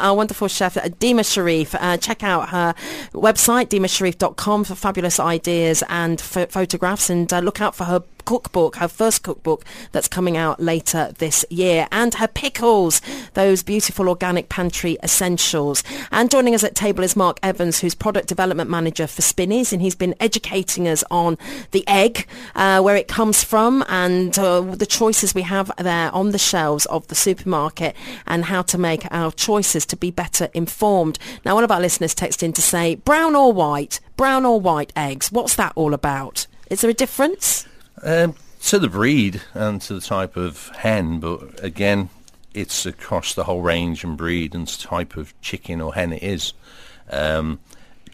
our wonderful chef, uh, Dima Shariff. Uh, check out her website, dimashariff.com, for fabulous ideas and photographs, and uh, look out for her cookbook, her first cookbook that's coming out later this year, and her pickles, those beautiful organic pantry essentials. And joining us at table is Mark Evans, who's product development manager for Spinneys, and he's been educating us on the egg, uh, where it comes from, and uh, the choices we have there on the shelves of the supermarket, and how to make our choices to be better informed. Now, one of our listeners texted in to say, brown or white, brown or white eggs, what's that all about? Is there a difference? Um, to the breed and to the type of hen, but again, it's across the whole range and breed and type of chicken or hen it is. Um,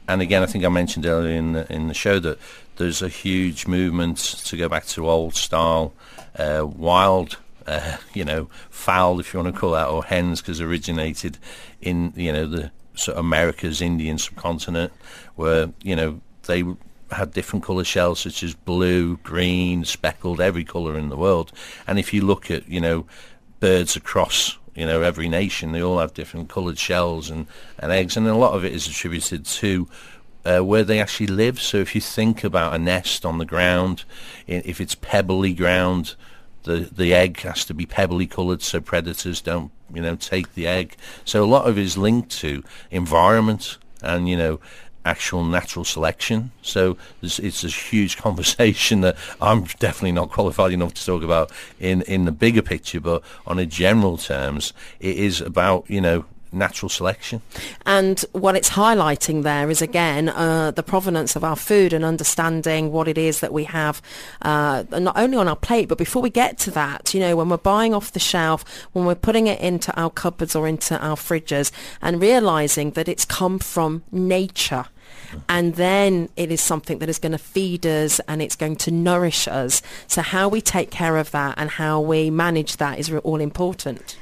and again, I think I mentioned earlier in the, in the show that there's a huge movement to go back to old style, uh, wild, uh, you know, fowl, if you want to call that, or hens, because originated in, you know, the sort of America's Indian subcontinent, where, you know, they had different colour shells such as blue, green, speckled, every colour in the world. And if you look at, you know, birds across, you know, every nation, they all have different coloured shells and, and eggs. And a lot of it is attributed to uh, where they actually live. So if you think about a nest on the ground, if it's pebbly ground, the, the egg has to be pebbly coloured so predators don't, you know, take the egg. So a lot of it is linked to environment and, you know, actual natural selection. So it's a huge conversation that I'm definitely not qualified enough to talk about in, in the bigger picture, but on a general terms, it is about, you know, natural selection. And what it's highlighting there is again uh, the provenance of our food and understanding what it is that we have uh, not only on our plate, but before we get to that, you know, when we're buying off the shelf, when we're putting it into our cupboards or into our fridges, and realizing that it's come from nature and then it is something that is going to feed us and it's going to nourish us. So how we take care of that and how we manage that is all important.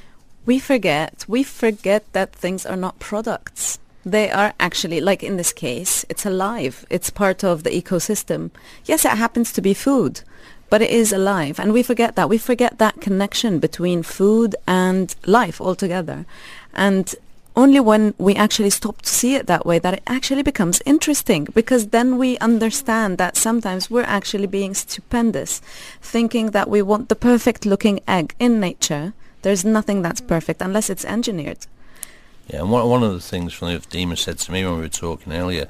We forget, we forget that things are not products. They are actually, like in this case, it's alive. It's part of the ecosystem. Yes, it happens to be food, but it is alive. And we forget that. We forget that connection between food and life altogether. And only when we actually stop to see it that way that it actually becomes interesting because then we understand that sometimes we're actually being stupendous thinking that we want the perfect looking egg in nature. There's nothing that's perfect unless it's engineered. Yeah and one, of the things from the Dima said to me when we were talking earlier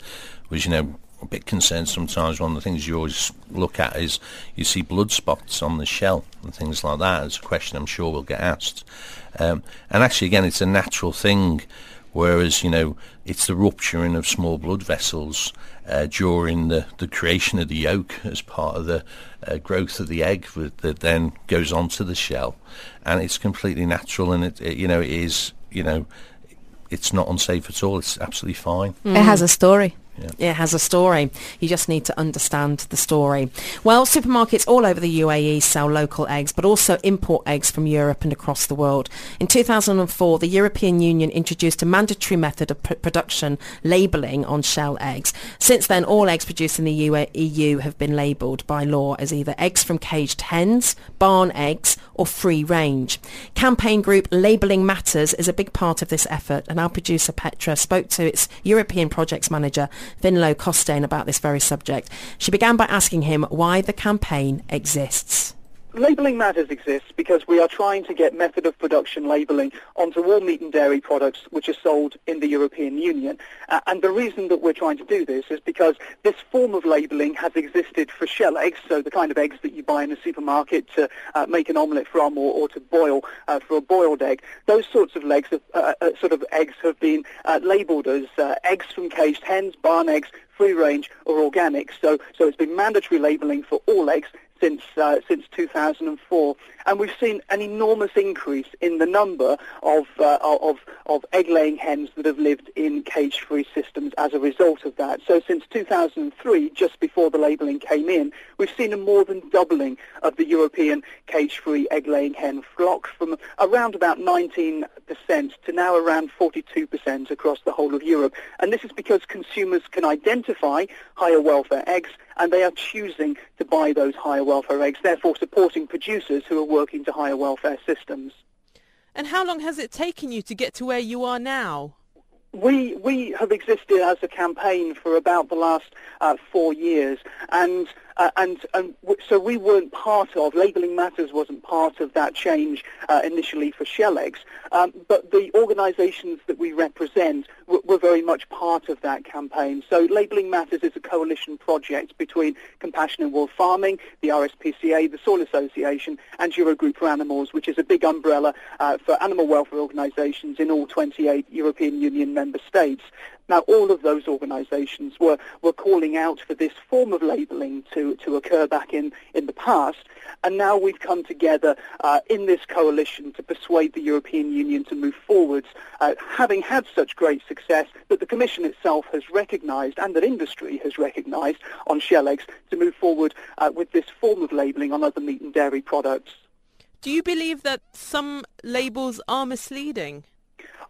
was you know a bit concerned sometimes one of the things you always look at is you see blood spots on the shell and things like that it's a question I'm sure will get asked um, and actually, again, it's a natural thing, whereas, you know, it's the rupturing of small blood vessels uh, during the, the creation of the yolk as part of the uh, growth of the egg that then goes onto the shell. And it's completely natural and, it, it you know, it is, you know, it's not unsafe at all. It's absolutely fine. Mm. It has a story. Yeah. It has a story. You just need to understand the story. Well, supermarkets all over the UAE sell local eggs, but also import eggs from Europe and across the world. In 2004, the European Union introduced a mandatory method of pr- production labelling on shell eggs. Since then, all eggs produced in the EU have been labelled by law as either eggs from caged hens, barn eggs, or free range. Campaign group Labelling Matters is a big part of this effort, and our producer Petra spoke to its European projects manager Finlo Costain about this very subject. She began by asking him why the campaign exists. Labelling matters exists because we are trying to get method of production labelling onto all meat and dairy products which are sold in the European Union. Uh, and the reason that we're trying to do this is because this form of labelling has existed for shell eggs, so the kind of eggs that you buy in a supermarket to uh, make an omelette from or, or to boil uh, for a boiled egg. Those sorts of legs, have, uh, uh, sort of eggs have been uh, labelled as eggs from caged hens, barn eggs, free range or organic. So, so it's been mandatory labelling for all eggs since uh, since 2004, and we've seen an enormous increase in the number of uh, of of egg-laying hens that have lived in cage-free systems as a result of that. So since 2003, just before the labelling came in, we've seen a more than doubling of the European cage-free egg-laying hen flock from around about 19% to now around 42% across the whole of Europe. And this is because consumers can identify higher welfare eggs and they are choosing to buy those higher welfare eggs, therefore supporting producers who are working to higher welfare systems. And how long has it taken you to get to where you are now? We we have existed as a campaign for about the last uh, four years, and uh, and, and w- so we weren't part of, Labelling Matters wasn't part of that change uh, initially for shell eggs, um, but the organisations that we represent w- were very much part of that campaign. So Labelling Matters is a coalition project between Compassion in World Farming, the RSPCA, the Soil Association, and Eurogroup for Animals, which is a big umbrella uh, for animal welfare organisations in all 28 European Union member states. Now, all of those organisations were, were calling out for this form of labelling to, to occur back in, in the past, and now we've come together uh, in this coalition to persuade the European Union to move forwards, uh, having had such great success that the Commission itself has recognised and that industry has recognised on shell eggs to move forward uh, with this form of labelling on other meat and dairy products. Do you believe that some labels are misleading?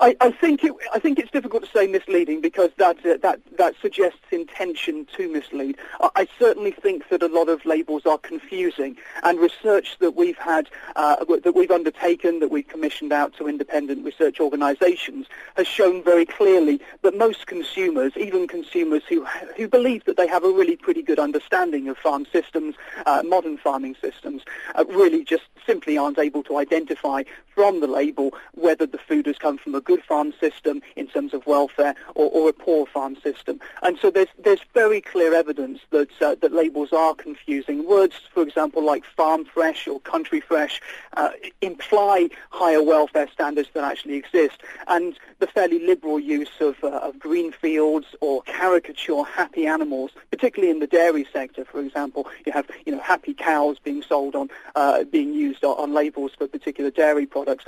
I, I, think it, I think it's difficult to say misleading because that uh, that that suggests intention to mislead. I, I, certainly think that a lot of labels are confusing, and research that we've had uh, that we've undertaken, that we've commissioned out to independent research organisations, has shown very clearly that most consumers, even consumers who who believe that they have a really pretty good understanding of farm systems, uh, modern farming systems, uh, really just simply aren't able to identify from the label whether the food has come from a good farm system in terms of welfare or, or a poor farm system. And so there's, there's very clear evidence that, uh, that labels are confusing. Words, for example, like farm fresh or country fresh uh, imply higher welfare standards than actually exist. And the fairly liberal use of, uh, of green fields or caricature happy animals, particularly in the dairy sector, for example, you have you know happy cows being sold on, uh, being used on, on labels for particular dairy products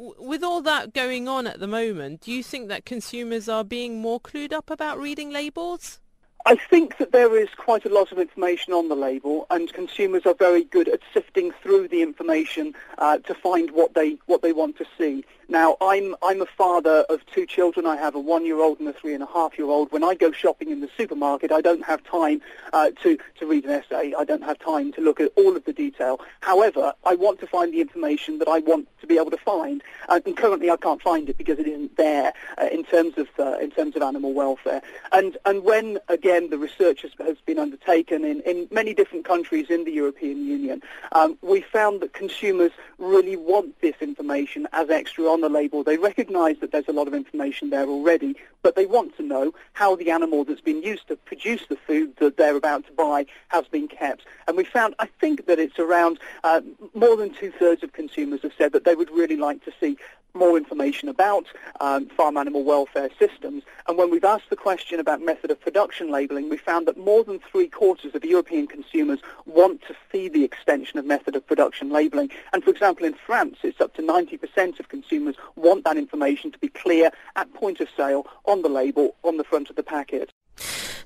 with all that going on at the moment, do you think that consumers are being more clued up about reading labels? I think that there is quite a lot of information on the label, and consumers are very good at sifting through the information uh, to find what they what they want to see. Now, I'm I'm a father of two children. I have a one-year-old and a three-and-a-half-year-old. When I go shopping in the supermarket, I don't have time uh, to to read an essay. I don't have time to look at all of the detail. However, I want to find the information that I want to be able to find, uh, and currently I can't find it because it isn't there uh, in terms of uh, in terms of animal welfare. And and when again the research has, has been undertaken in, in many different countries in the European Union, um, we found that consumers really want this information as extra on on the label. They recognise that there's a lot of information there already, but they want to know how the animal that's been used to produce the food that they're about to buy has been kept. And we found, I think that it's around uh, more than two-thirds of consumers have said that they would really like to see more information about um, farm animal welfare systems. And when we've asked the question about method of production labelling, we found that more than three quarters of European consumers want to see the extension of method of production labelling. And for example, in France, it's up to 90% of consumers want that information to be clear at point of sale on the label on the front of the packet.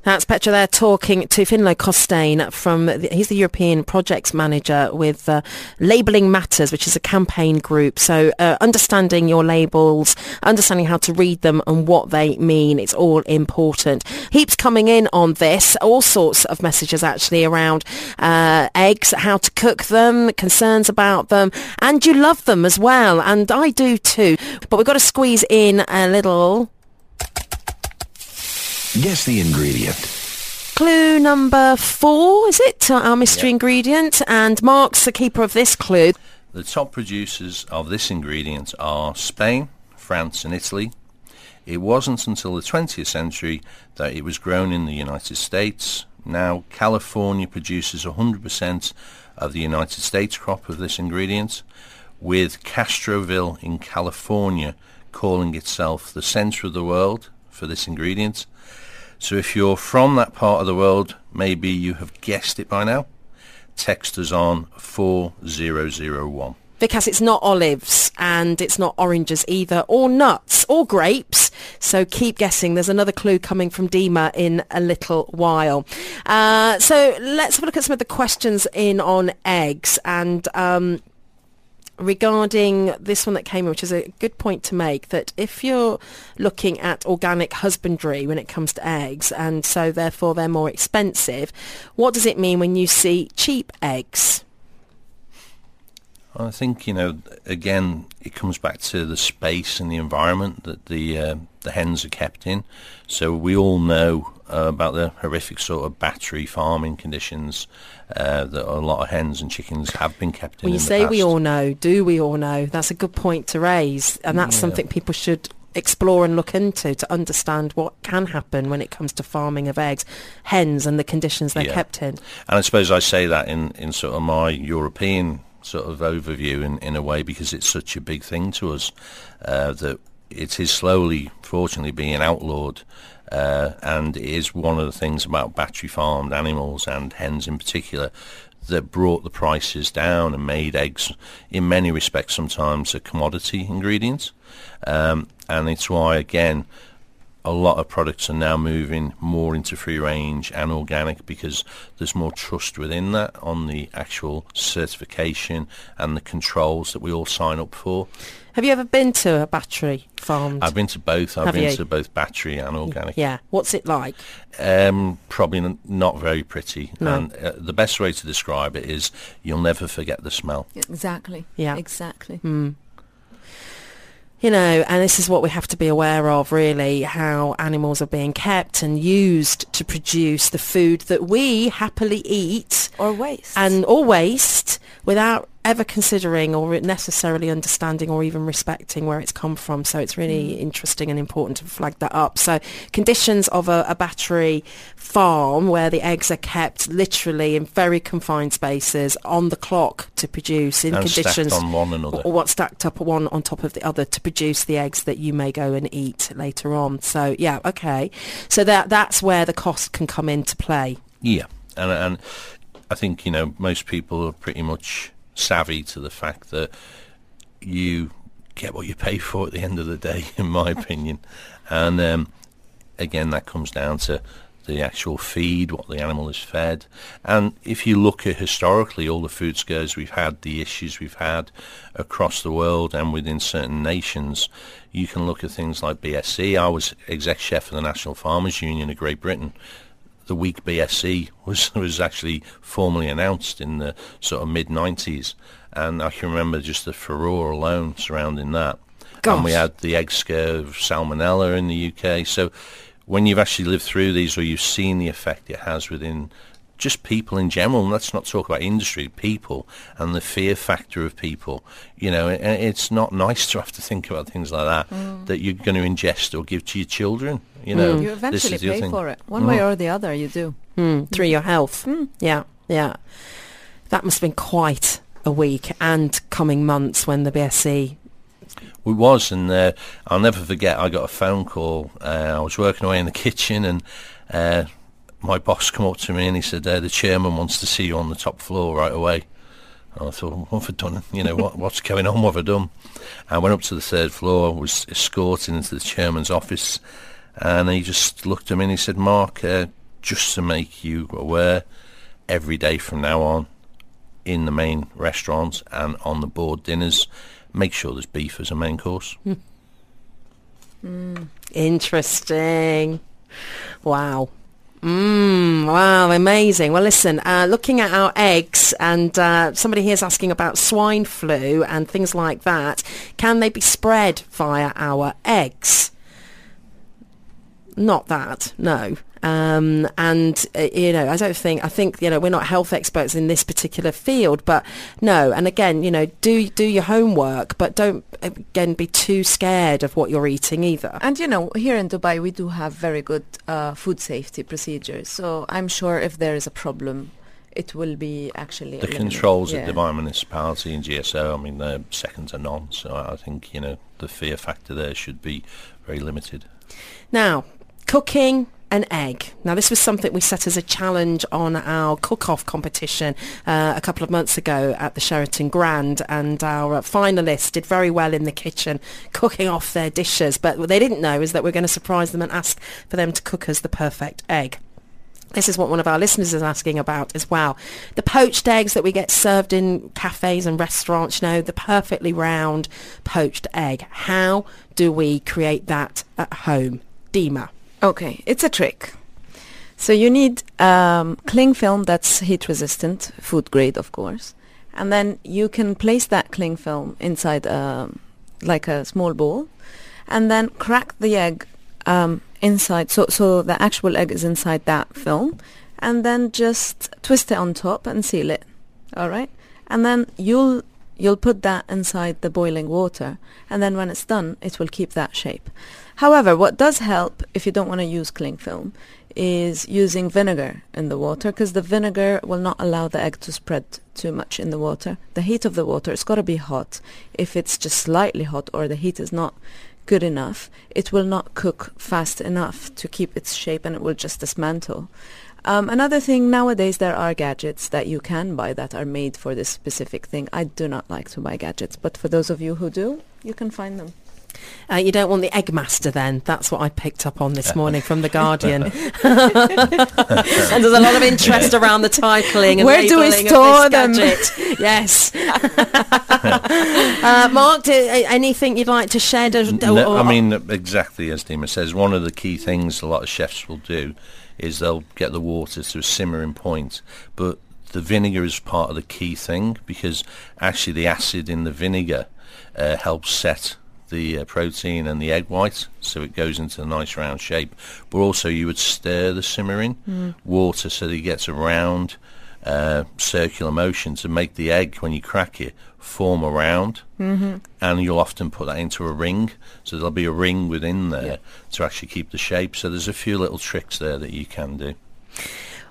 That's Petra there talking to Finlo Costain from, the, he's the European Projects Manager with uh, Labelling Matters, which is a campaign group. So uh, understanding your labels, understanding how to read them and what they mean, it's all important. Heaps coming in on this, all sorts of messages actually around uh, eggs, how to cook them, concerns about them, and you love them as well, and I do too. But we've got to squeeze in a little Guess the ingredient. Clue number four, is it? Our mystery yep. ingredient. And Mark's the keeper of this clue. The top producers of this ingredient are Spain, France and Italy. It wasn't until the 20th century that it was grown in the United States. Now California produces 100% of the United States crop of this ingredient, with Castroville in California calling itself the center of the world for this ingredient. So if you're from that part of the world, maybe you have guessed it by now. Text us on 4001. Because it's not olives and it's not oranges either, or nuts, or grapes. So keep guessing. There's another clue coming from Dima in a little while. Uh, so let's have a look at some of the questions in on eggs. And um, regarding this one that came in, which is a good point to make, that if you're looking at organic husbandry when it comes to eggs, and so therefore they're more expensive, what does it mean when you see cheap eggs? I think you know. Again, it comes back to the space and the environment that the uh, the hens are kept in. So we all know uh, about the horrific sort of battery farming conditions uh, that a lot of hens and chickens have been kept in. When you in say we all know, do we all know? That's a good point to raise, and that's Yeah. something people should explore and look into to understand what can happen when it comes to farming of eggs, hens, and the conditions they're Yeah. kept in. And I suppose I say that in, in sort of my European sort of overview in, in a way because it's such a big thing to us uh, that it is slowly, fortunately, being outlawed. Uh, and it is one of the things about battery farmed animals and hens in particular that brought the prices down and made eggs, in many respects, sometimes a commodity ingredient. Um, and it's why, again, a lot of products are now moving more into free range and organic because there's more trust within that on the actual certification and the controls that we all sign up for. Have you ever been to a battery farm? I've been to both. I've Have been you? to both battery and organic. yeah. What's it like? Um, probably n- not very pretty. No. And uh, the best way to describe it is you'll never forget the smell. Exactly. Yeah. Exactly. You know, and this is what we have to be aware of, really, how animals are being kept and used to produce the food that we happily eat Or waste. and or waste without ever considering or necessarily understanding or even respecting where it's come from. So it's really mm. interesting and important to flag that up. So conditions of a, a battery farm where the eggs are kept literally in very confined spaces on the clock to produce in And stacked conditions on one another. or what's stacked up one on top of the other to produce the eggs that you may go and eat later on. So yeah, okay. So that that's where the cost can come into play. Yeah, and and I think you know most people are pretty much savvy to the fact that you get what you pay for at the end of the day, in my opinion. And um, again, that comes down to the actual feed, what the animal is fed. And if you look at historically all the food scares we've had, the issues we've had across the world and within certain nations, you can look at things like BSE. I was exec chef of the National Farmers Union of Great Britain the week BSE was was actually formally announced in the sort of mid 90s, and I can remember just the furore alone surrounding that. And we had the egg scare of salmonella in the UK. So when you've actually lived through these, or you've seen the effect it has within just people in general, let's not talk about industry, people, and the fear factor of people. You know, and it's not nice to have to think about things like that that you're going to ingest or give to your children. You know, you this eventually is pay thing. for it. One way or the other, you do. Mm, through your health. Yeah, yeah. That must have been quite a week and coming months when the BSE. We was, and uh, I'll never forget. I got a phone call. Uh, I was working away in the kitchen, and uh, my boss come up to me and he said, uh, "The chairman wants to see you on the top floor right away." And I thought, "What have I done? You know, what, what's going on? What have I done?" I went up to the third floor, was escorted into the chairman's office, and he just looked at me and he said, "Mark, uh, just to make you aware, every day from now on, in the main restaurants and on the board dinners, make sure there's beef as a main course." Interesting. Wow. Mm, wow, amazing. Well, listen, uh, looking at our eggs, and uh, somebody here is asking about swine flu and things like that. Can they be spread via our eggs? Not that, no. Um, and uh, you know, I don't think I think you know we're not health experts in this particular field, but no. And again, you know, do do your homework, but don't again be too scared of what you're eating either. And you know, here in Dubai, we do have very good uh, food safety procedures. So I'm sure if there is a problem, it will be actually the eliminated. controls Yeah. at Dubai Municipality and GSO, I mean, they're second to none. So I think, you know, the fear factor there should be very limited. Now, cooking an egg. Now, this was something we set as a challenge on our cook-off competition uh, a couple of months ago at the Sheraton Grand, and our uh, finalists did very well in the kitchen cooking off their dishes. But what they didn't know is that we're going to surprise them and ask for them to cook us the perfect egg. This is what one of our listeners is asking about as well. The poached eggs that we get served in cafes and restaurants, you know, the perfectly round poached egg. How do we create that at home? Dima. Okay, it's a trick. So you need um, cling film that's heat resistant, food grade of course, and then you can place that cling film inside um, like a small bowl, and then crack the egg um, inside. So so the actual egg is inside that film, and then just twist it on top and seal it. All right, and then you'll you'll put that inside the boiling water, and then when it's done, it will keep that shape. However, what does help if you don't want to use cling film is using vinegar in the water because the vinegar will not allow the egg to spread too much in the water. The heat of the water, it's got to be hot. If it's just slightly hot or the heat is not good enough, it will not cook fast enough to keep its shape and it will just dismantle. Um, another thing, nowadays there are gadgets that you can buy that are made for this specific thing. I do not like to buy gadgets, but for those of you who do, you can find them. Uh, you don't want the egg master then. That's what I picked up on this morning from The Guardian. and there's a lot of interest around the titling and Where do we labelling store of this them? gadget. yes. uh, Mark, do, uh, anything you'd like to share? Does- No, or- I mean, exactly as Dima says, one of the key things a lot of chefs will do is they'll get the water to a simmering point, but the vinegar is part of the key thing because actually the acid in the vinegar uh, helps set the uh, protein and the egg white so it goes into a nice round shape. But also you would stir the simmering water so that it gets a round uh, circular motion to make the egg, when you crack it, form around. Mm-hmm. And you'll often put that into a ring. So there'll be a ring within there Yeah. to actually keep the shape. So there's a few little tricks there that you can do.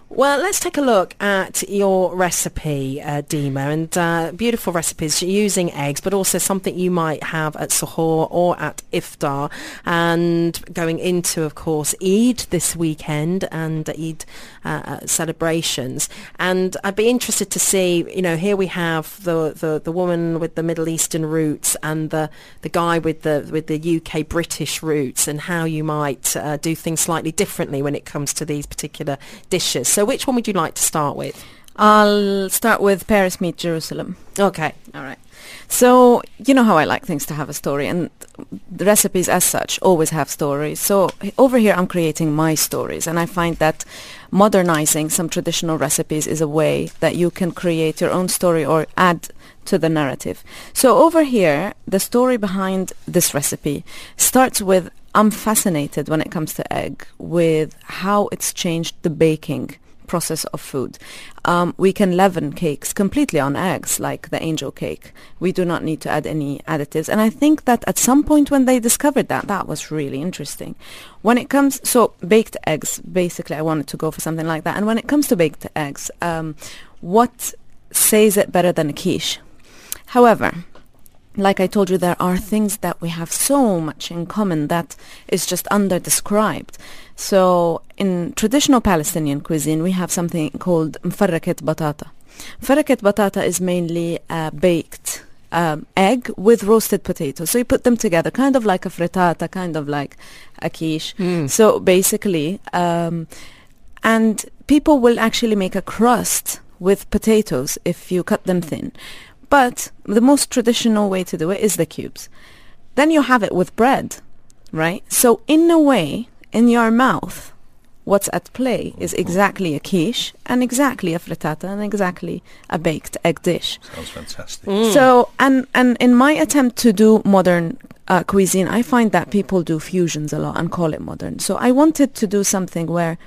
Well, let's take a look at your recipe, uh, Dima, and uh, beautiful recipes using eggs, but also something you might have at Sahur or at Iftar, and going into, of course, Eid this weekend and Eid uh, uh, celebrations. And I'd be interested to see, you know, here we have the, the, the woman with the Middle Eastern roots and the, the guy with the with the UK British roots, and how you might uh, do things slightly differently when it comes to these particular dishes. So, which one would you like to start with? I'll start with Paris meet Jerusalem. Okay. All right. So you know how I like things to have a story, and the recipes as such always have stories. So over here, I'm creating my stories, and I find that modernizing some traditional recipes is a way that you can create your own story or add to the narrative. So over here, the story behind this recipe starts with I'm fascinated when it comes to egg with how it's changed the baking process of food. Um, we can leaven cakes completely on eggs, like the angel cake. We do not need to add any additives. And I think that at some point when they discovered that, that was really interesting. When it comes, so baked eggs, basically I wanted to go for something like that. And when it comes to baked eggs, um, what says it better than a quiche? However, like I told you, there are things that we have so much in common that is just under-described. So in traditional Palestinian cuisine, we have something called mfarraket batata. Mfarraket batata is mainly a baked um, egg with roasted potatoes. So you put them together, kind of like a frittata, kind of like a quiche. So basically, um, and people will actually make a crust with potatoes if you cut them thin. But the most traditional way to do it is the cubes. Then you have it with bread, right? So in a way, in your mouth, what's at play is exactly a quiche and exactly a frittata and exactly a baked egg dish. Sounds fantastic. So, and and in my attempt to do modern uh, cuisine, I find that people do fusions a lot and call it modern. So I wanted to do something where,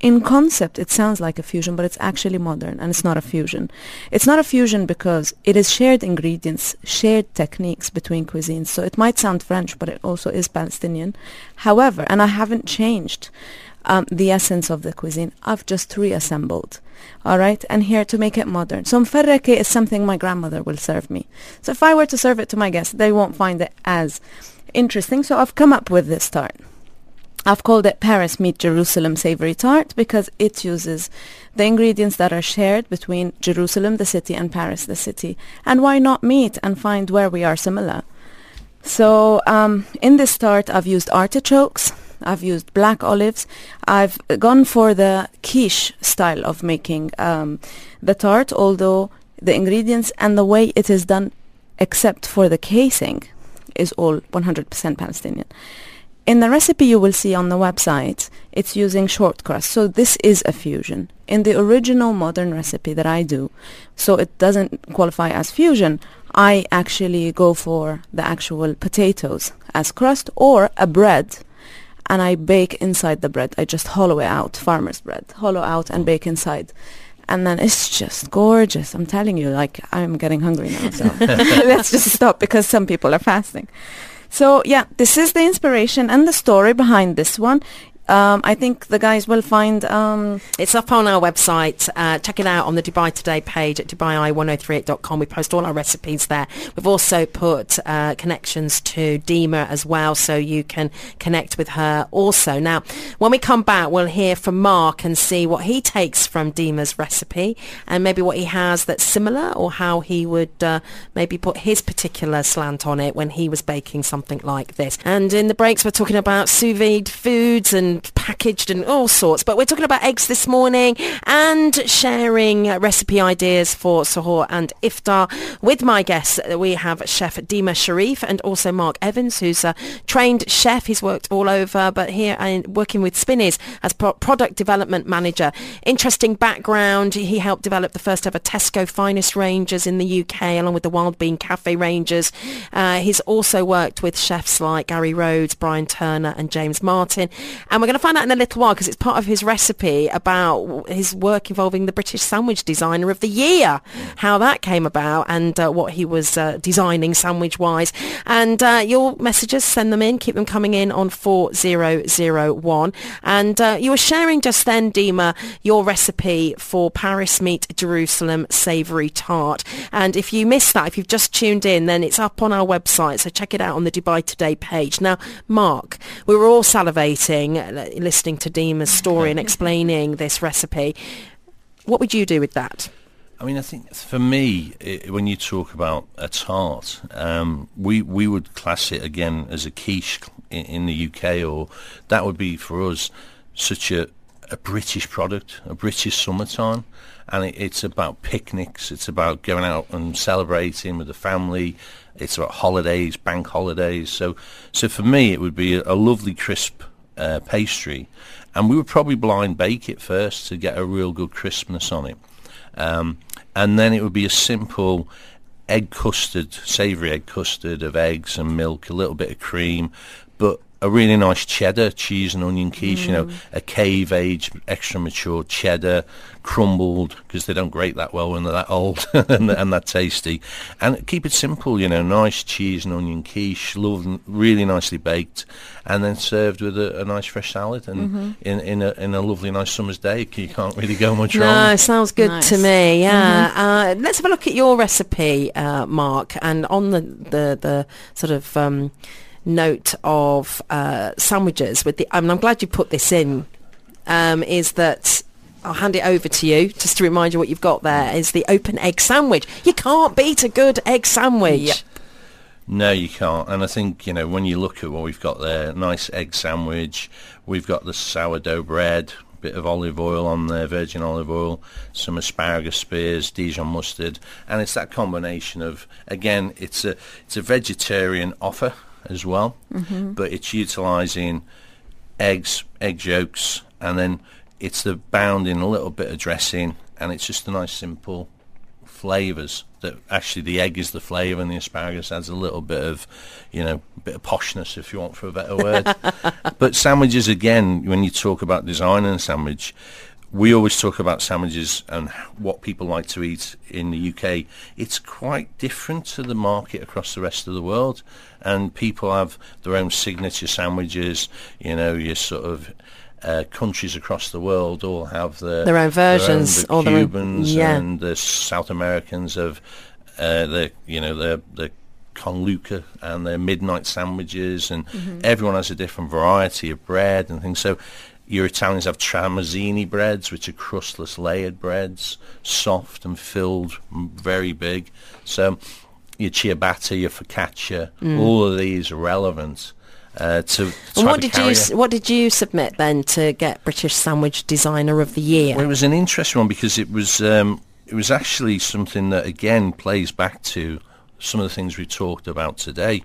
in concept, it sounds like a fusion, but it's actually modern and it's not a fusion. It's not a fusion because it is shared ingredients, shared techniques between cuisines. So it might sound French, but it also is Palestinian. However, and I haven't changed um, the essence of the cuisine. I've just reassembled. All right, and here to make it modern. So mfarreke is something my grandmother will serve me. So if I were to serve it to my guests, they won't find it as interesting. So I've come up with this tart. I've called it Paris Meet Jerusalem Savory Tart because it uses the ingredients that are shared between Jerusalem, the city, and Paris, the city. And why not meet and find where we are similar? So um, in this tart, I've used artichokes, I've used black olives. I've gone for the quiche style of making um, the tart, although the ingredients and the way it is done, except for the casing, is all 100% Palestinian. In the recipe you will see on the website, it's using short crust. So this is a fusion. In the original modern recipe that I do, so it doesn't qualify as fusion, I actually go for the actual potatoes as crust or a bread and I bake inside the bread. I just hollow it out, farmer's bread, hollow out and bake inside. And then it's just gorgeous. I'm telling you, like I'm getting hungry now. So let's just stop because some people are fasting. So yeah, this is the inspiration and the story behind this one. Um, I think the guys will find. Um, it's up on our website. Uh, check it out on the Dubai Today page at dubai1038.com. We post all our recipes there. We've also put uh, connections to Dima as well, so you can connect with her also. Now, when we come back, we'll hear from Mark and see what he takes from Dima's recipe and maybe what he has that's similar or how he would uh, maybe put his particular slant on it when he was baking something like this. And in the breaks, we're talking about sous vide foods and packaged and all sorts. But we're talking about eggs this morning and sharing recipe ideas for suhoor and iftar. With my guests, we have Chef Dima Shariff and also Mark Evans, who's a trained chef. He's worked all over, but here and working with Spinneys as pro- product development manager. Interesting background. He helped develop the first ever Tesco finest ranges in the UK, along with the Wild Bean Cafe ranges. Uh, he's also worked with chefs like Gary Rhodes, Brian Turner, and James Martin. And we're going to find out in a little while because it's part of his recipe about his work involving the British Sandwich Designer of the Year, how that came about and uh, what he was uh, designing sandwich-wise. And uh, your messages, send them in, keep them coming in on 4001. And uh, you were sharing just then, Dima, your recipe for Paris Meet Jerusalem savoury tart. And if you missed that, if you've just tuned in, then it's up on our website, so check it out on the Dubai Today page. Now, Mark, we were all salivating listening to Dima's story and explaining this recipe. What would you do with that? I mean, I think for me, it, when you talk about a tart, um, we we would class it again as a quiche in, in, the UK, or that would be for us such a, a British product, a British summertime, and it, it's about picnics, it's about going out and celebrating with the family, it's about holidays, bank holidays. So, so for me, it would be a, a lovely crisp uh, pastry, and we would probably blind bake it first to get a real good crispness on it. Um, and then it would be a simple egg custard, savoury egg custard of eggs and milk, a little bit of cream, but a really nice cheddar cheese and onion quiche, mm. you know, mm. a cave age, extra mature cheddar, crumbled because they don't grate that well when they're that old and, and that tasty. And keep it simple, you know, nice cheese and onion quiche, loved, really nicely baked, and then served with a, a nice fresh salad and mm-hmm. in in a, in a lovely nice summer's day. You can't really go much no, wrong. No, sounds good nice. to me. Yeah. Mm-hmm. Uh, let's have a look at your recipe, uh, Mark, and on the the the sort of. Um, note of uh, sandwiches with the. I mean, I'm glad you put this in. Um, is that I'll hand it over to you just to remind you what you've got there is the open egg sandwich. You can't beat a good egg sandwich. Yep. No, you can't. And I think, you know, when you look at what we've got there, nice egg sandwich, we've got the sourdough bread, bit of olive oil on there, virgin olive oil, some asparagus spears, Dijon mustard, and it's that combination of again, it's a it's a vegetarian offer as well, mm-hmm. but it's utilising eggs, egg yolks, and then it's the bound in a little bit of dressing, and it's just a nice simple flavours that actually the egg is the flavour and the asparagus adds a little bit of, you know, bit of poshness if you want for a better word. but sandwiches again, when you talk about designing a sandwich, we always talk about sandwiches and what people like to eat in the UK. It's quite different to the market across the rest of the world, and people have their own signature sandwiches. You know, your sort of uh, countries across the world all have the, their own versions. Their own, the Cubans own, yeah. and the South Americans have uh, the you know the the con luca and their midnight sandwiches, and mm-hmm. everyone has a different variety of bread and things. So your Italians have tramezzini breads, which are crustless layered breads, soft and filled, very big. So your ciabatta, your focaccia, mm. all of these are relevant. Uh, to and what did you what did you submit then to get British Sandwich Designer of the Year? Well, it was an interesting one because it was um, it was actually something that again plays back to some of the things we talked about today.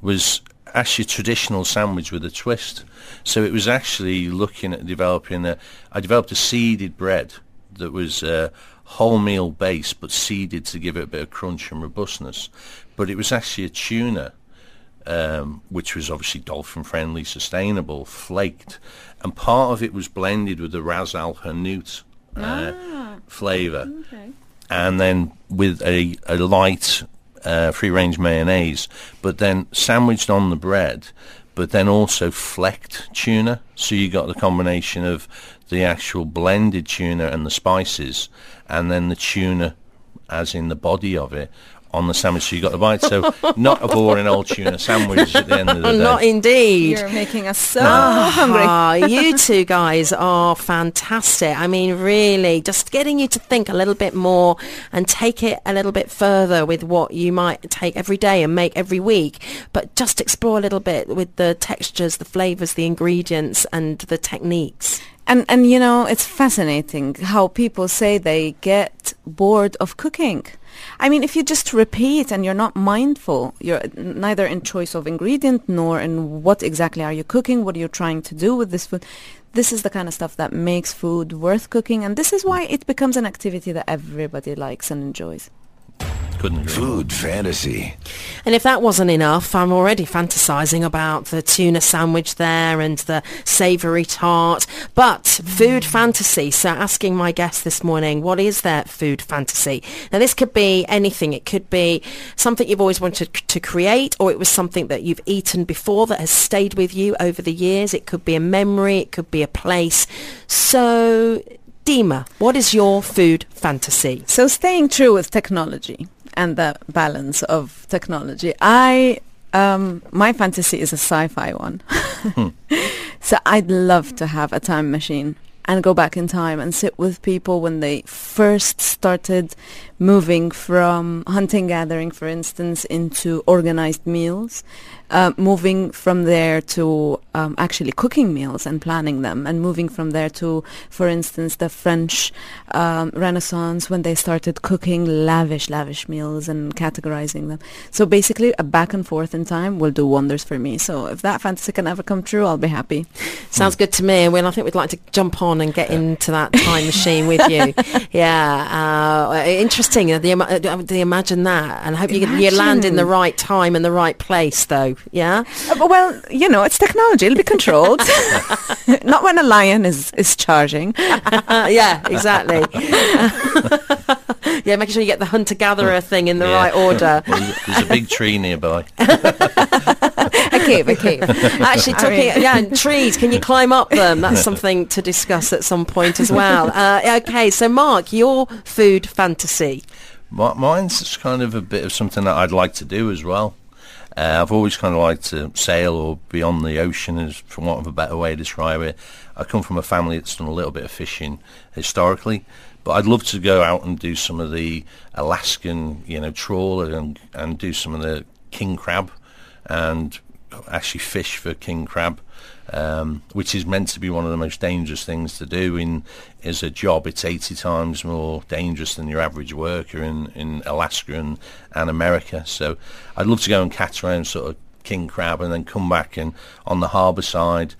Was actually a traditional sandwich with a twist. So it was actually looking at developing a. I developed a seeded bread that was uh, wholemeal base but seeded to give it a bit of crunch and robustness. But it was actually a tuna, um, which was obviously dolphin friendly, sustainable, flaked, and part of it was blended with the Ras Al Hanout uh, flavour, and then with a, a light uh, free range mayonnaise, but then sandwiched on the bread, but then also flecked tuna. So you got the combination of the actual blended tuna and the spices, and then the tuna, as in the body of it, on the sandwich. So you got the bite. So not a boring old tuna sandwich at the end of the day. Not indeed. You're making us so hungry. Ah, you two guys are fantastic. I mean, really, just getting you to think a little bit more and take it a little bit further with what you might take every day and make every week, but just explore a little bit with the textures, the flavors, the ingredients, and the techniques. And and you know, it's fascinating how people say they get bored of cooking. I mean, if you just repeat and you're not mindful, you're neither in choice of ingredient nor in what exactly are you cooking, what are you trying to do with this food. This is the kind of stuff that makes food worth cooking, and this is why it becomes an activity that everybody likes and enjoys. Couldn't agree more. Food fantasy. And if that wasn't enough, I'm already fantasizing about the tuna sandwich there and the savoury tart. But food fantasy. So asking my guest this morning, what is their food fantasy? Now this could be anything. It could be something you've always wanted to create or it was something that you've eaten before that has stayed with you over the years. It could be a memory. It could be a place. So Dima, what is your food fantasy? So staying true with technology and the balance of technology, I um, my fantasy is a sci-fi one. so I'd love to have a time machine and go back in time and sit with people when they first started moving from hunting gathering, for instance, into organized meals, uh, moving from there to um, actually cooking meals and planning them, and moving from there to, for instance, the French um, Renaissance when they started cooking lavish, lavish meals and categorizing them. So basically, a back and forth in time will do wonders for me. So if that fantasy can ever come true, I'll be happy. Sounds good to me. Well, I think we'd like to jump on and get into that time machine with you. Yeah, uh, interesting. The, uh, the imagine that, and I hope you, you land in the right time and the right place, though. Yeah. Uh, well, you know, it's technology. It'll be controlled. Not when a lion is, is charging. Yeah, exactly. yeah, making sure you get the hunter-gatherer thing in the Yeah. right order. Well, there's- there's a big tree nearby. A cave, a cave. Actually, I talking, mean- yeah, and trees. Can you climb up them? That's something to discuss at some point as well. Uh, okay, so Mark, your food fantasy. Mine's just kind of a bit of something that I'd like to do as well. Uh, I've always kind of liked to sail or be on the ocean, as for want of a better way to describe it. I come from a family that's done a little bit of fishing historically, but I'd love to go out and do some of the Alaskan, you know, trawler and and do some of the king crab, and actually fish for king crab, um, which is meant to be one of the most dangerous things to do in as a job. It's 80 times more dangerous than your average worker in, in Alaska and, and America. So I'd love to go and catch around sort of king crab and then come back and on the harbour side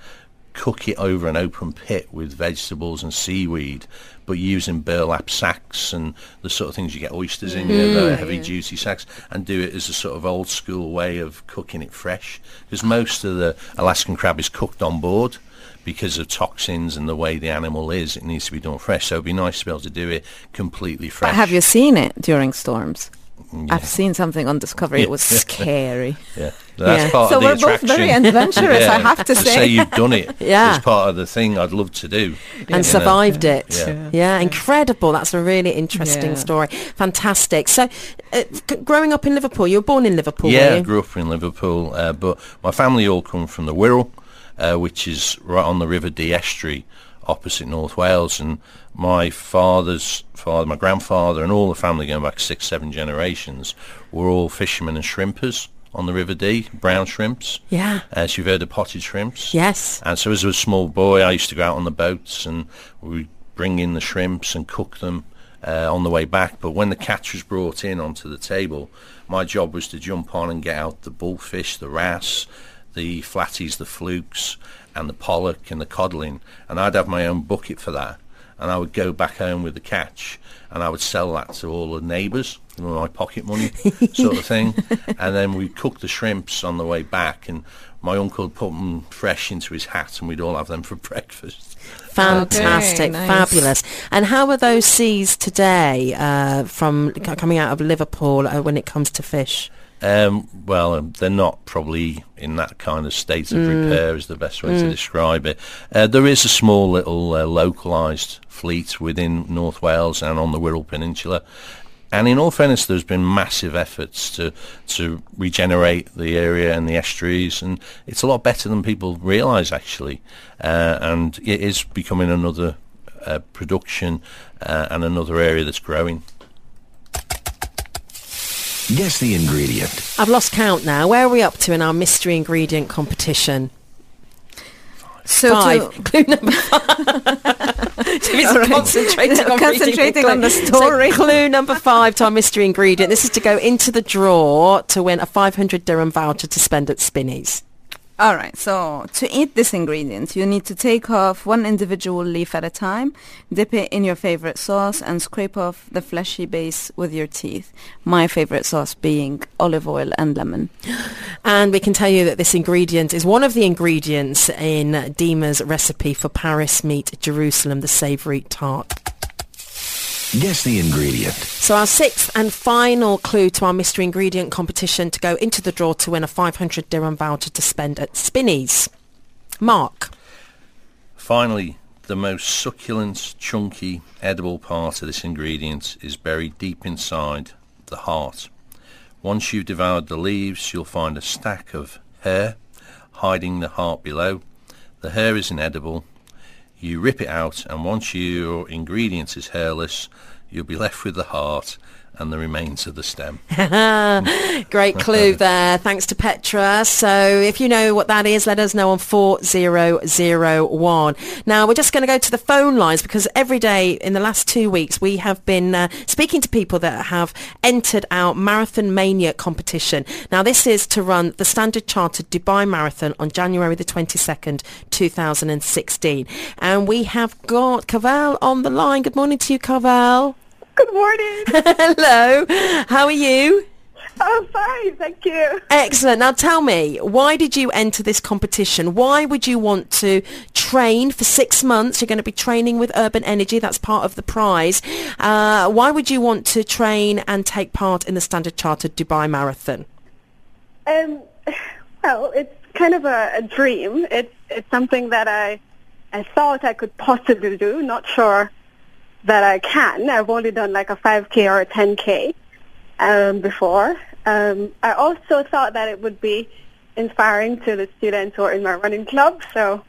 cook it over an open pit with vegetables and seaweed, but using burlap sacks and the sort of things you get oysters in, you know, the mm. heavy duty sacks, and do it as a sort of old school way of cooking it fresh. Because most of the Alaskan crab is cooked on board because of toxins and the way the animal is. It needs to be done fresh. So it'd be nice to be able to do it completely fresh. But have you seen it during storms? Yeah. I've seen something on Discovery. It was scary. Yeah, that's Yeah. part So of the we're both very adventurous, I have to say. Say you've done it. Yeah. it's part of the thing I'd love to do. and You know. survived it. Yeah. Yeah. incredible. That's a really interesting Yeah. story. Fantastic. So, uh, c- growing up in Liverpool, you were born in Liverpool, Yeah, were I grew up in Liverpool, uh, but my family all come from the Wirral, uh, which is right on the River Dee estuary opposite North Wales. And my father's father, my grandfather, and all the family going back six, seven generations were all fishermen and shrimpers on the River Dee, brown shrimps. Yeah. As you've heard of potted shrimps. Yes. And so as a small boy, I used to go out on the boats and we'd bring in the shrimps and cook them uh, on the way back. But when the catch was brought in onto the table, my job was to jump on and get out the bullfish, the wrasse, the flatties, the flukes, and the pollock and the codling, and I'd have my own bucket for that, and I would go back home with the catch, and I would sell that to all the neighbours, you know, my pocket money sort of thing, and then we'd cook the shrimps on the way back, and my uncle would put them fresh into his hat, and we'd all have them for breakfast. Fantastic, nice. fabulous. And how are those seas today uh, from coming out of Liverpool uh, when it comes to fish? Um, well, um, they're not probably in that kind of state of repair is the best way to describe it. Uh, there is a small little uh, localised fleet within North Wales and on the Wirral Peninsula. And in all fairness, there's been massive efforts to to regenerate the area and the estuaries, and it's a lot better than people realise actually. Uh, and it is becoming another uh, production uh, and another area that's growing. Guess the ingredient. I've lost count now. Where are we up to in our mystery ingredient competition? So Five. to- Clue number five. Jimmy's All right. concentrating on Concentrating the on the story. So clue number five to our mystery ingredient. This is to go into the draw to win a 500 dirham voucher to spend at Spinneys. All right, so to eat this ingredient, you need to take off one individual leaf at a time, dip it in your favorite sauce, and scrape off the fleshy base with your teeth. My favorite sauce being olive oil and lemon. And we can tell you that this ingredient is one of the ingredients in Dima's recipe for Paris meat Jerusalem, the savoury tart. Guess the ingredient. So our sixth and final clue to our mystery ingredient competition to go into the draw to win a 500 dirham voucher to spend at Spinneys. Mark. Finally, the most succulent, chunky, edible part of this ingredient is buried deep inside the heart. Once you've devoured the leaves, you'll find a stack of hair hiding the heart below. The hair is inedible. You rip it out, and once your ingredient is hairless, you'll be left with the heart and the remains of the stem. Great clue there. Thanks to Petra. So if you know what that is, let us know on 4001. Now we're just going to go to the phone lines because every day in the last two weeks we have been uh, speaking to people that have entered our Marathon Mania competition. Now this is to run the Standard Chartered Dubai Marathon on January the 22nd, 2016. And we have got Cavell on the line. Good morning to you, Cavell. Good morning. Hello. How are you? I'm fine, thank you. Excellent. Now tell me, why did you enter this competition? Why would you want to train for six months? You're going to be training with Urban Energy. That's part of the prize. Uh, why would you want to train and take part in the Standard Chartered Dubai Marathon? Um, well, it's kind of a, a dream. It's it's something that I I thought I could possibly do. Not sure that I can. I've only done like a 5k or a 10k um, before. Um, I also thought that it would be inspiring to the students who are in my running club. So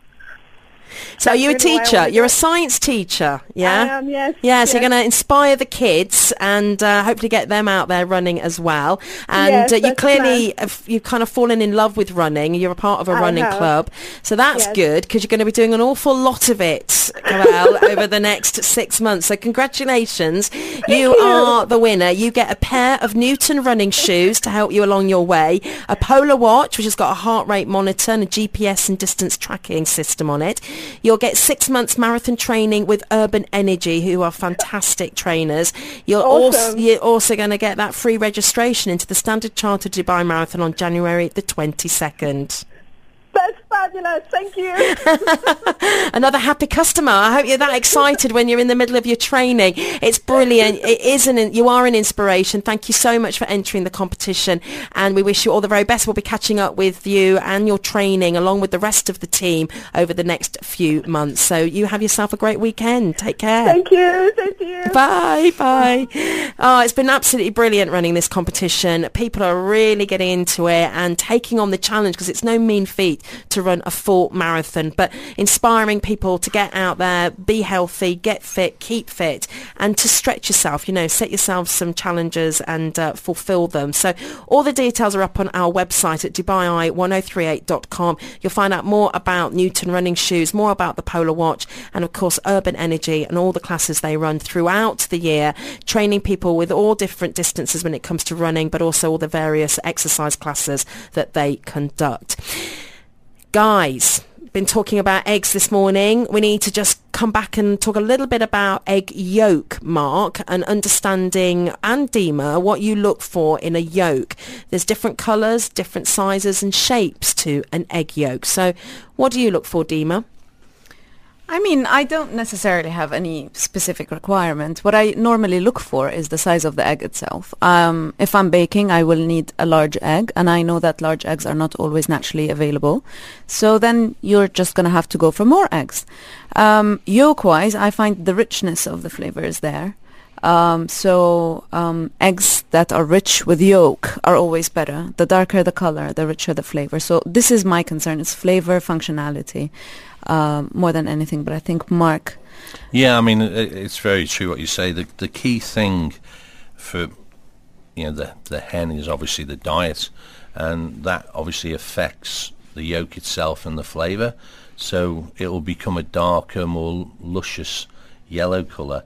So That's you're a really why I teacher. You're a science teacher, yeah? I am, yes, Yeah, so you're going to inspire the kids and uh, hopefully get them out there running as well. And Yes, uh, you clearly, have, you've kind of fallen in love with running. You're a part of a I running have. club. So that's Yes. good because you're going to be doing an awful lot of it, Carol, over the next six months. So congratulations. You, you. are the winner. You get a pair of Newton running shoes to help you along your way, a Polar watch, which has got a heart rate monitor and a GPS and distance tracking system on it. You'll get six months marathon training with Urban Energy, who are fantastic trainers. You're also you're also going to get that free registration into the Standard Chartered Dubai Marathon on January the 22nd. that's fabulous. Thank you. Another happy customer. I hope you're that excited when you're in the middle of your training. It's brilliant. It is an, you are an inspiration. Thank you so much for entering the competition and we wish you all the very best. We'll be catching up with you and your training along with the rest of the team over the next few months. So you have yourself a great weekend. Take care. Thank you. Thank you. Bye, bye. Oh, it's been absolutely brilliant running this competition. People are really getting into it and taking on the challenge because it's no mean feat to run a full marathon, but inspiring people to get out there, be healthy, get fit, keep fit, and to stretch yourself, you know, set yourself some challenges and uh, fulfill them. So all the details are up on our website at dubai1038.com. You'll find out more about Newton running shoes, more about the Polar Watch, and of course Urban Energy and all the classes they run throughout the year, training people with all different distances when it comes to running, but also all the various exercise classes that they conduct. Guys, been talking about eggs this morning. We need to just come back and talk a little bit about egg yolk, Mark, and understanding, and Dima, what you look for in a yolk. There's different colours, different sizes and shapes to an egg yolk. So what do you look for, Dima? I mean, I don't necessarily have any specific requirement. What I normally look for is the size of the egg itself. Um, if I'm baking, I will need a large egg, and I know that large eggs are not always naturally available. So then you're just going to have to go for more eggs. Um, yolk-wise, I find the richness of the flavor is there. Um, so um, eggs that are rich with yolk are always better. The darker the color, the richer the flavor. So this is my concern: is flavor, functionality, um, more than anything. But I think Mark, Yeah, I mean, it, it's very true what you say. The the key thing for you know the the hen is obviously the diet, and that obviously affects the yolk itself and the flavour. So it will become a darker, more luscious yellow colour.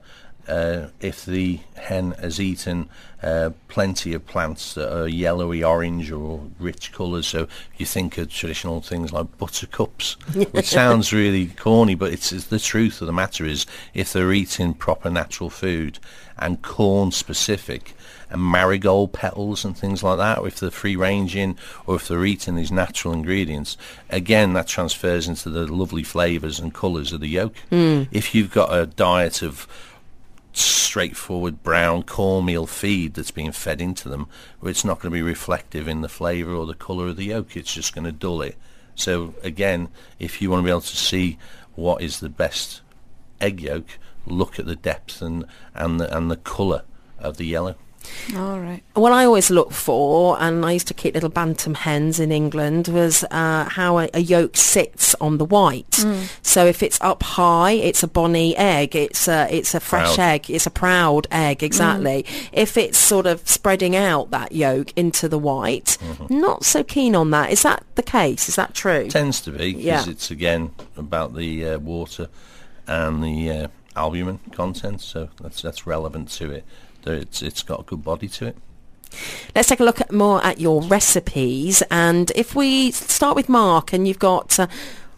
Uh, if the hen has eaten uh, plenty of plants that are yellowy orange or rich colours, so you think of traditional things like buttercups, which sounds really corny, but it's, it's the truth of the matter is if they're eating proper natural food and corn specific and marigold petals and things like that, if they're free ranging or if they're eating these natural ingredients, again that transfers into the lovely flavours and colours of the yolk. If you've got a diet of straightforward brown cornmeal feed that's being fed into them, where it's not going to be reflective in the flavour or the colour of the yolk. It's just going to dull it. So again, if you want to be able to see what is the best egg yolk, look at the depth and and the, and the colour of the yellow. All right. What I always look for, and I used to keep little bantam hens in England, was uh, how a, a yolk sits on the white. So if it's up high, it's a bonny egg. It's a, it's a fresh Proud. egg. It's a proud egg, exactly. If it's sort of spreading out that yolk into the white, not so keen on that. Is that the case? Is that true? It Tends to be because Yeah. it's again about the uh, water and the uh, albumin content, so that's that's relevant to it. It's it's got a good body to it. Let's take a look at more at your recipes. And if we start with Mark, and you've got uh,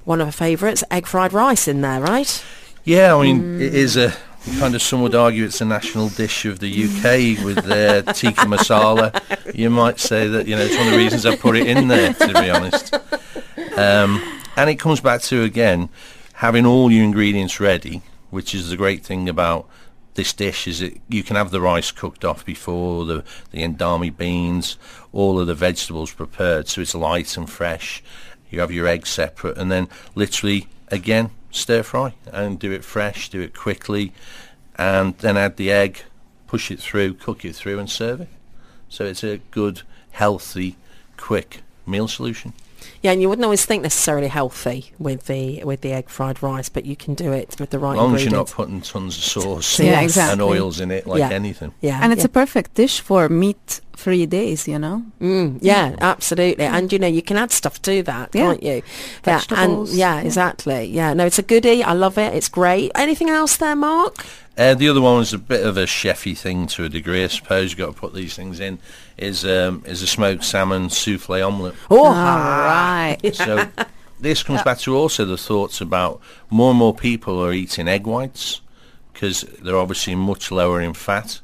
one of our favourites, egg fried rice in there, right? Yeah, I mean, it is a kind of some would argue it's a national dish of the UK with their tikka masala. You might say that you know it's one of the reasons I put it in there, to be honest. Um, and it comes back to again having all your ingredients ready, which is the great thing about this dish is that you can have the rice cooked off before the the edamame beans, all of the vegetables prepared, so it's light and fresh. You have your eggs separate, and then literally again stir fry and do it fresh, do it quickly, and then add the egg, push it through, cook it through, and serve it. So it's a good, healthy, quick meal solution. Yeah, and you wouldn't always think necessarily healthy with the with the egg fried rice, but you can do it with the right As long as you're not putting tons of sauce Yeah, and oils in it like Yeah. anything. yeah, And it's yeah. a perfect dish for meat-free days, you know? Mm, yeah, absolutely. And you know, you can add stuff to that, Yeah. can't you? Yeah, and yeah, yeah. exactly. Yeah, no, it's a goodie. I love it. It's great. Anything else there, Mark? Uh, the other one is a bit of a chefy thing to a degree, I suppose. You've got to put these things in. Is um, is a smoked salmon souffle omelette. Oh, All right. So this comes back to also the thoughts about more and more people are eating egg whites because they're obviously much lower in fat.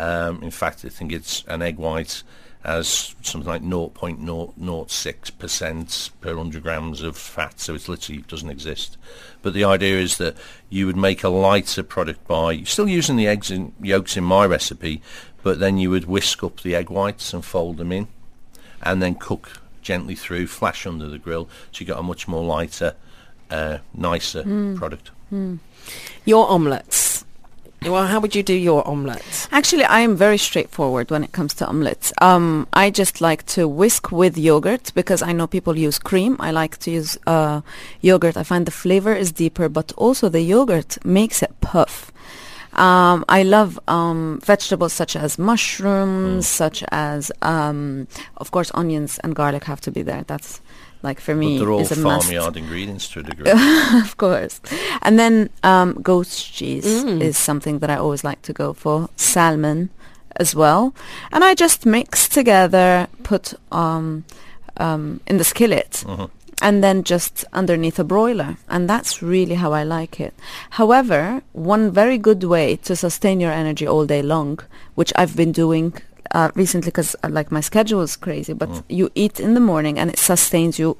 Um, in fact, I think it's an egg white has something like 0.006% per 100 grams of fat, so it literally doesn't exist. But the idea is that you would make a lighter product by still using the eggs and yolks in my recipe, but then you would whisk up the egg whites and fold them in and then cook gently through, flash under the grill, so you got a much more lighter, uh, nicer product. your omelettes. Well, how would you do your omelette? Actually, I am very straightforward when it comes to omelets. Um, I just like to whisk with yogurt because I know people use cream. I like to use uh, yogurt. I find the flavor is deeper, but also the yogurt makes it puff. Um, I love um, vegetables such as mushrooms, such as, um, of course, onions and garlic have to be there. That's like for But me they're all is a must. farmyard ingredients to a degree. of course. And then um, goat's cheese is something that I always like to go for. Salmon as well. And I just mix together, put um, um, in the skillet. and then just underneath a broiler. And that's really how I like it. However, one very good way to sustain your energy all day long, which I've been doing uh, recently because uh, like my schedule is crazy, but you eat in the morning and it sustains you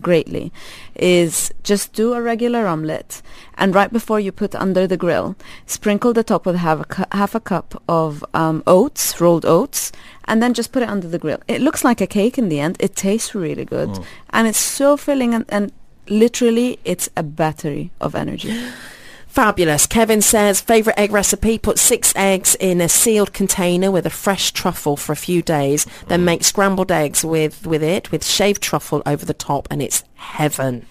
greatly is just do a regular omelette and right before you put under the grill sprinkle the top with half a, cu- half a cup of um, oats rolled oats and then just put it under the grill. It looks like a cake in the end. It tastes really good. And it's so filling and, and literally it's a battery of energy Fabulous. Kevin says, favourite egg recipe, put six eggs in a sealed container with a fresh truffle for a few days, then mm. make scrambled eggs with, with it, with shaved truffle over the top, and it's heaven.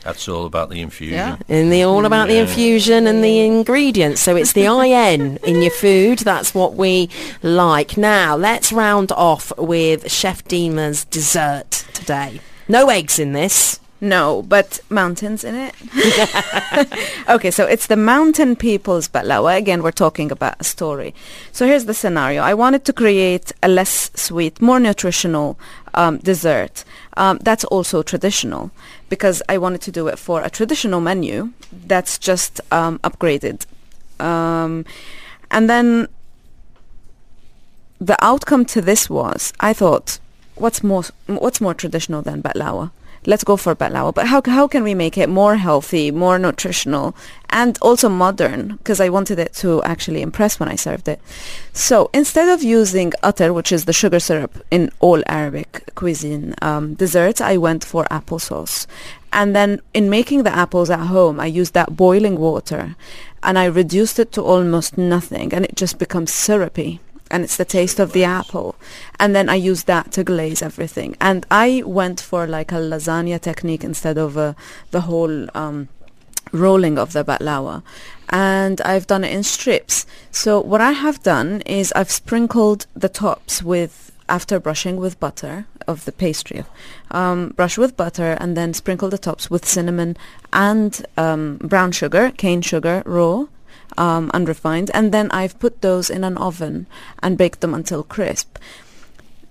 That's all about the infusion. Yeah. And the all about the infusion and the ingredients. So it's the IN in your food. That's what we like. Now, let's round off with Chef Dima's dessert today. No eggs in this. No, but mountains in it. okay, so it's the mountain people's baklawa. Again, we're talking about a story. So here's the scenario. I wanted to create a less sweet, more nutritional um, dessert um, that's also traditional because I wanted to do it for a traditional menu that's just um, upgraded. Um, and then the outcome to this was I thought, what's more what's more traditional than baklawa? Let's go for baklawa. But how how can we make it more healthy, more nutritional, and also modern? Because I wanted it to actually impress when I served it. So instead of using atar, which is the sugar syrup in all Arabic cuisine um, desserts, I went for applesauce. And then in making the apples at home, I used that boiling water, and I reduced it to almost nothing, and it just becomes syrupy and it's the taste of the apple. And then I use that to glaze everything. And I went for like a lasagna technique instead of uh, the whole um, rolling of the baklawa. And I've done it in strips. So what I have done is I've sprinkled the tops with, after brushing with butter of the pastry, um, brush with butter and then sprinkle the tops with cinnamon and um, brown sugar, cane sugar, raw, um, unrefined, and then I've put those in an oven and baked them until crisp.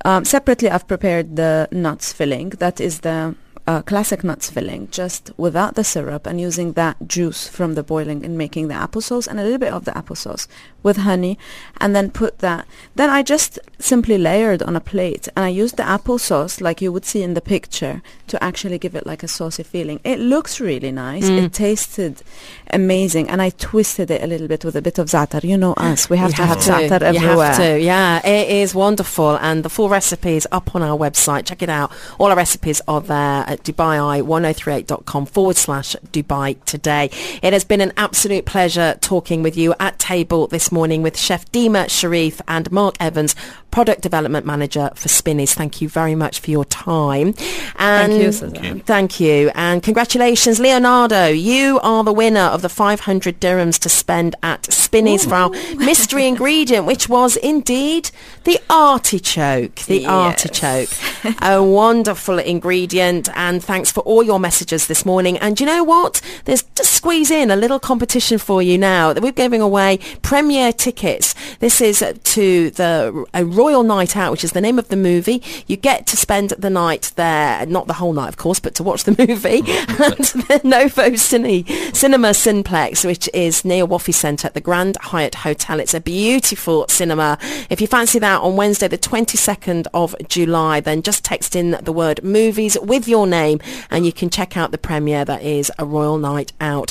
Um, separately, I've prepared the nuts filling. That is the uh, classic nuts filling, just without the syrup and using that juice from the boiling in making the applesauce and a little bit of the applesauce with honey, and then put that. Then I just simply layered on a plate, and I used the applesauce like you would see in the picture to actually give it like a saucy feeling. It looks really nice. Mm. It tasted amazing, and I twisted it a little bit with a bit of za'atar. You know us, we have You to have za'atar You everywhere. have to, yeah. It is wonderful. And the full recipe is up on our website. Check it out. All our recipes are there at dubai1038.com forward slash Dubai today. It has been an absolute pleasure talking with you at table this morning with Chef Dima Shariff and Mark Evans, Product Development Manager for Spinneys. Thank you very much for your time. And you, Suzanne. Thank you. And congratulations, Leonardo. You are the winner of the 500 dirhams to spend at Spinneys for our mystery ingredient, which was indeed the artichoke. The Yes. artichoke. a wonderful ingredient. And thanks for all your messages this morning. And you know what? There's just squeeze in a little competition for you now. We're giving away tickets. This is to the a Royal Night Out, which is the name of the movie. You get to spend the night there, not the whole night, of course, but to watch the movie at the Novo Cine, Cinema Cineplex, which is near Wafi Centre at the Grand Hyatt Hotel. It's a beautiful cinema. If you fancy that on Wednesday, the 22nd of July, then just text in the word movies with your name and you can check out the premiere that is a Royal Night Out.